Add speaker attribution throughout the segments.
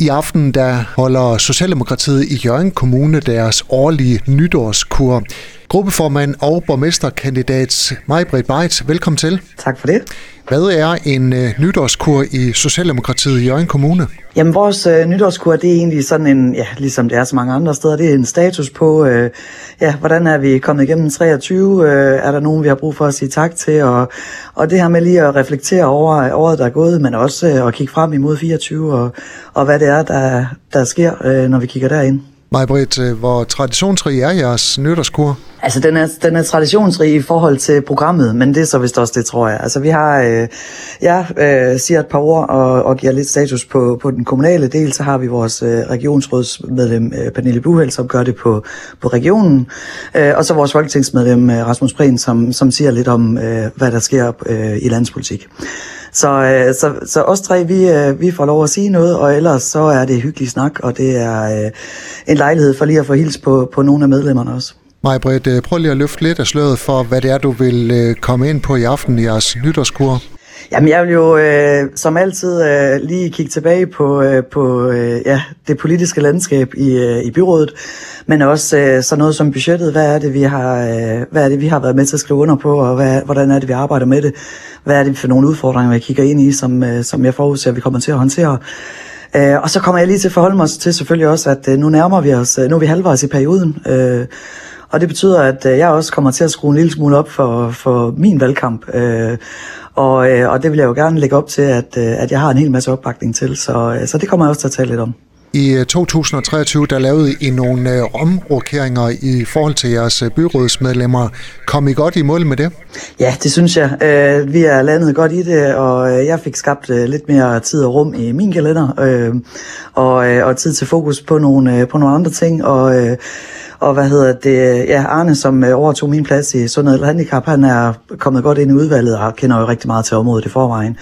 Speaker 1: I aften der holder Socialdemokratiet i Jørgen Kommune deres årlige nytårskur. Gruppeformand og borgmesterkandidat Majbrit Beit, velkommen til.
Speaker 2: Tak for det.
Speaker 1: Hvad er en uh, nytårskur i Socialdemokratiet i Jørgen Kommune?
Speaker 2: Jamen vores øh, nytårskur, det er egentlig sådan en, ja, ligesom det er så mange andre steder, det er en status på, øh, ja, hvordan er vi kommet igennem 23, øh, er der nogen, vi har brug for at sige tak til, og, og det her med lige at reflektere over øh, året, der er gået, men også øh, at kigge frem imod 24, og, og hvad det er, der, der sker, øh, når vi kigger derind.
Speaker 1: Majbrit, øh, hvor traditionsrig er jeres nytårskur?
Speaker 2: Altså, den er, den er traditionsrig i forhold til programmet, men det er så vist også det, tror jeg. Altså, vi har, øh, jeg øh, siger et par ord og, og giver lidt status på, på den kommunale del, så har vi vores øh, regionsrådsmedlem øh, Pernille Buhel, som gør det på, på regionen, øh, og så vores folketingsmedlem øh, Rasmus Prehn, som, som siger lidt om, øh, hvad der sker øh, i landspolitik. Så, øh, så, så os tre, vi, øh, vi får lov at sige noget, og ellers så er det hyggelig snak, og det er øh, en lejlighed for lige at få hils på, på nogle af medlemmerne også.
Speaker 1: Majbrit, Britt, prøv lige at løfte lidt af sløret for, hvad det er, du vil øh, komme ind på i aften i jeres nytårskur.
Speaker 2: Jamen, jeg vil jo øh, som altid øh, lige kigge tilbage på, øh, på øh, ja, det politiske landskab i, øh, i byrådet, men også øh, så noget som budgettet. Hvad er det, vi har, øh, hvad er det, vi har været med til at skrive under på, og hvad, hvordan er det, vi arbejder med det? Hvad er det for nogle udfordringer, vi kigger ind i, som, øh, som jeg forudser, vi kommer til at håndtere? Øh, og så kommer jeg lige til at forholde mig til selvfølgelig også, at øh, nu nærmer vi os, øh, nu er vi halvvejs i perioden, øh, og det betyder, at øh, jeg også kommer til at skrue en lille smule op for, for min valgkamp. Øh, og, øh, og det vil jeg jo gerne lægge op til, at, øh, at jeg har en hel masse opbakning til. Så, øh, så det kommer jeg også til at tale lidt om.
Speaker 1: I øh, 2023 der lavede I nogle øh, omrokeringer i forhold til jeres øh, byrådsmedlemmer. Kom I godt i mål med det?
Speaker 2: Ja, det synes jeg. Vi er landet godt i det, og jeg fik skabt lidt mere tid og rum i min kalender, og, og tid til fokus på nogle, på nogle andre ting. Og, og hvad hedder det? Ja, Arne, som overtog min plads i Sundhed og Handicap, han er kommet godt ind i udvalget og kender jo rigtig meget til området i forvejen.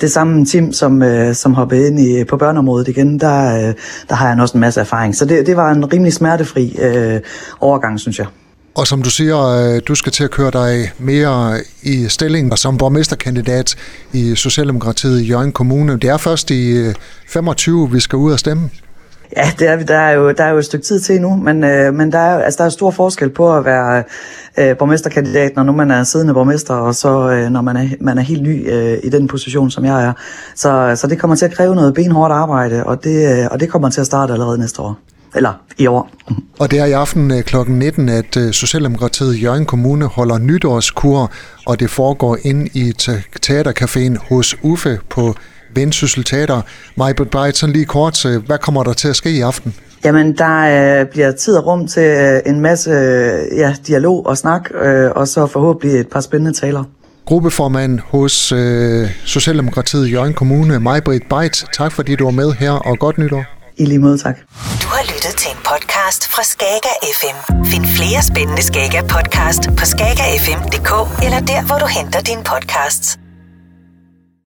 Speaker 2: Det samme Tim, som, som hoppede ind i, på børneområdet igen, der, Øh, der har jeg også en masse erfaring. Så det, det var en rimelig smertefri øh, overgang, synes jeg.
Speaker 1: Og som du siger, øh, du skal til at køre dig mere i stilling som borgmesterkandidat i Socialdemokratiet i Jørgen Kommune. Det er først i øh, 25, vi skal ud og stemme.
Speaker 2: Ja, det er vi. Der er jo, der er jo et stykke tid til nu, men, øh, men der, er, altså, der er stor forskel på at være øh, borgmesterkandidat, når nu man er siddende borgmester, og så øh, når man er, man er helt ny øh, i den position, som jeg er. Så, så det kommer til at kræve noget benhårdt arbejde, og det, øh, og det kommer til at starte allerede næste år. Eller i år.
Speaker 1: Og det er i aften øh, kl. 19, at øh, Socialdemokratiet i Jørgen Kommune holder nytårskur, og det foregår ind i teatercaféen hos Uffe på Vendsyssel Teater. Majbert Breit, sådan lige kort, hvad kommer der til at ske i aften?
Speaker 2: Jamen, der øh, bliver tid og rum til øh, en masse øh, ja, dialog og snak, øh, og så forhåbentlig et par spændende taler.
Speaker 1: Gruppeformand hos øh, Socialdemokratiet i Jørgen Kommune, Majbrit Beit. Tak fordi du var med her, og godt nytår.
Speaker 2: I lige måde, tak.
Speaker 3: Du har lyttet til en podcast fra Skager FM. Find flere spændende Skager podcast på skagerfm.dk eller der, hvor du henter dine podcasts.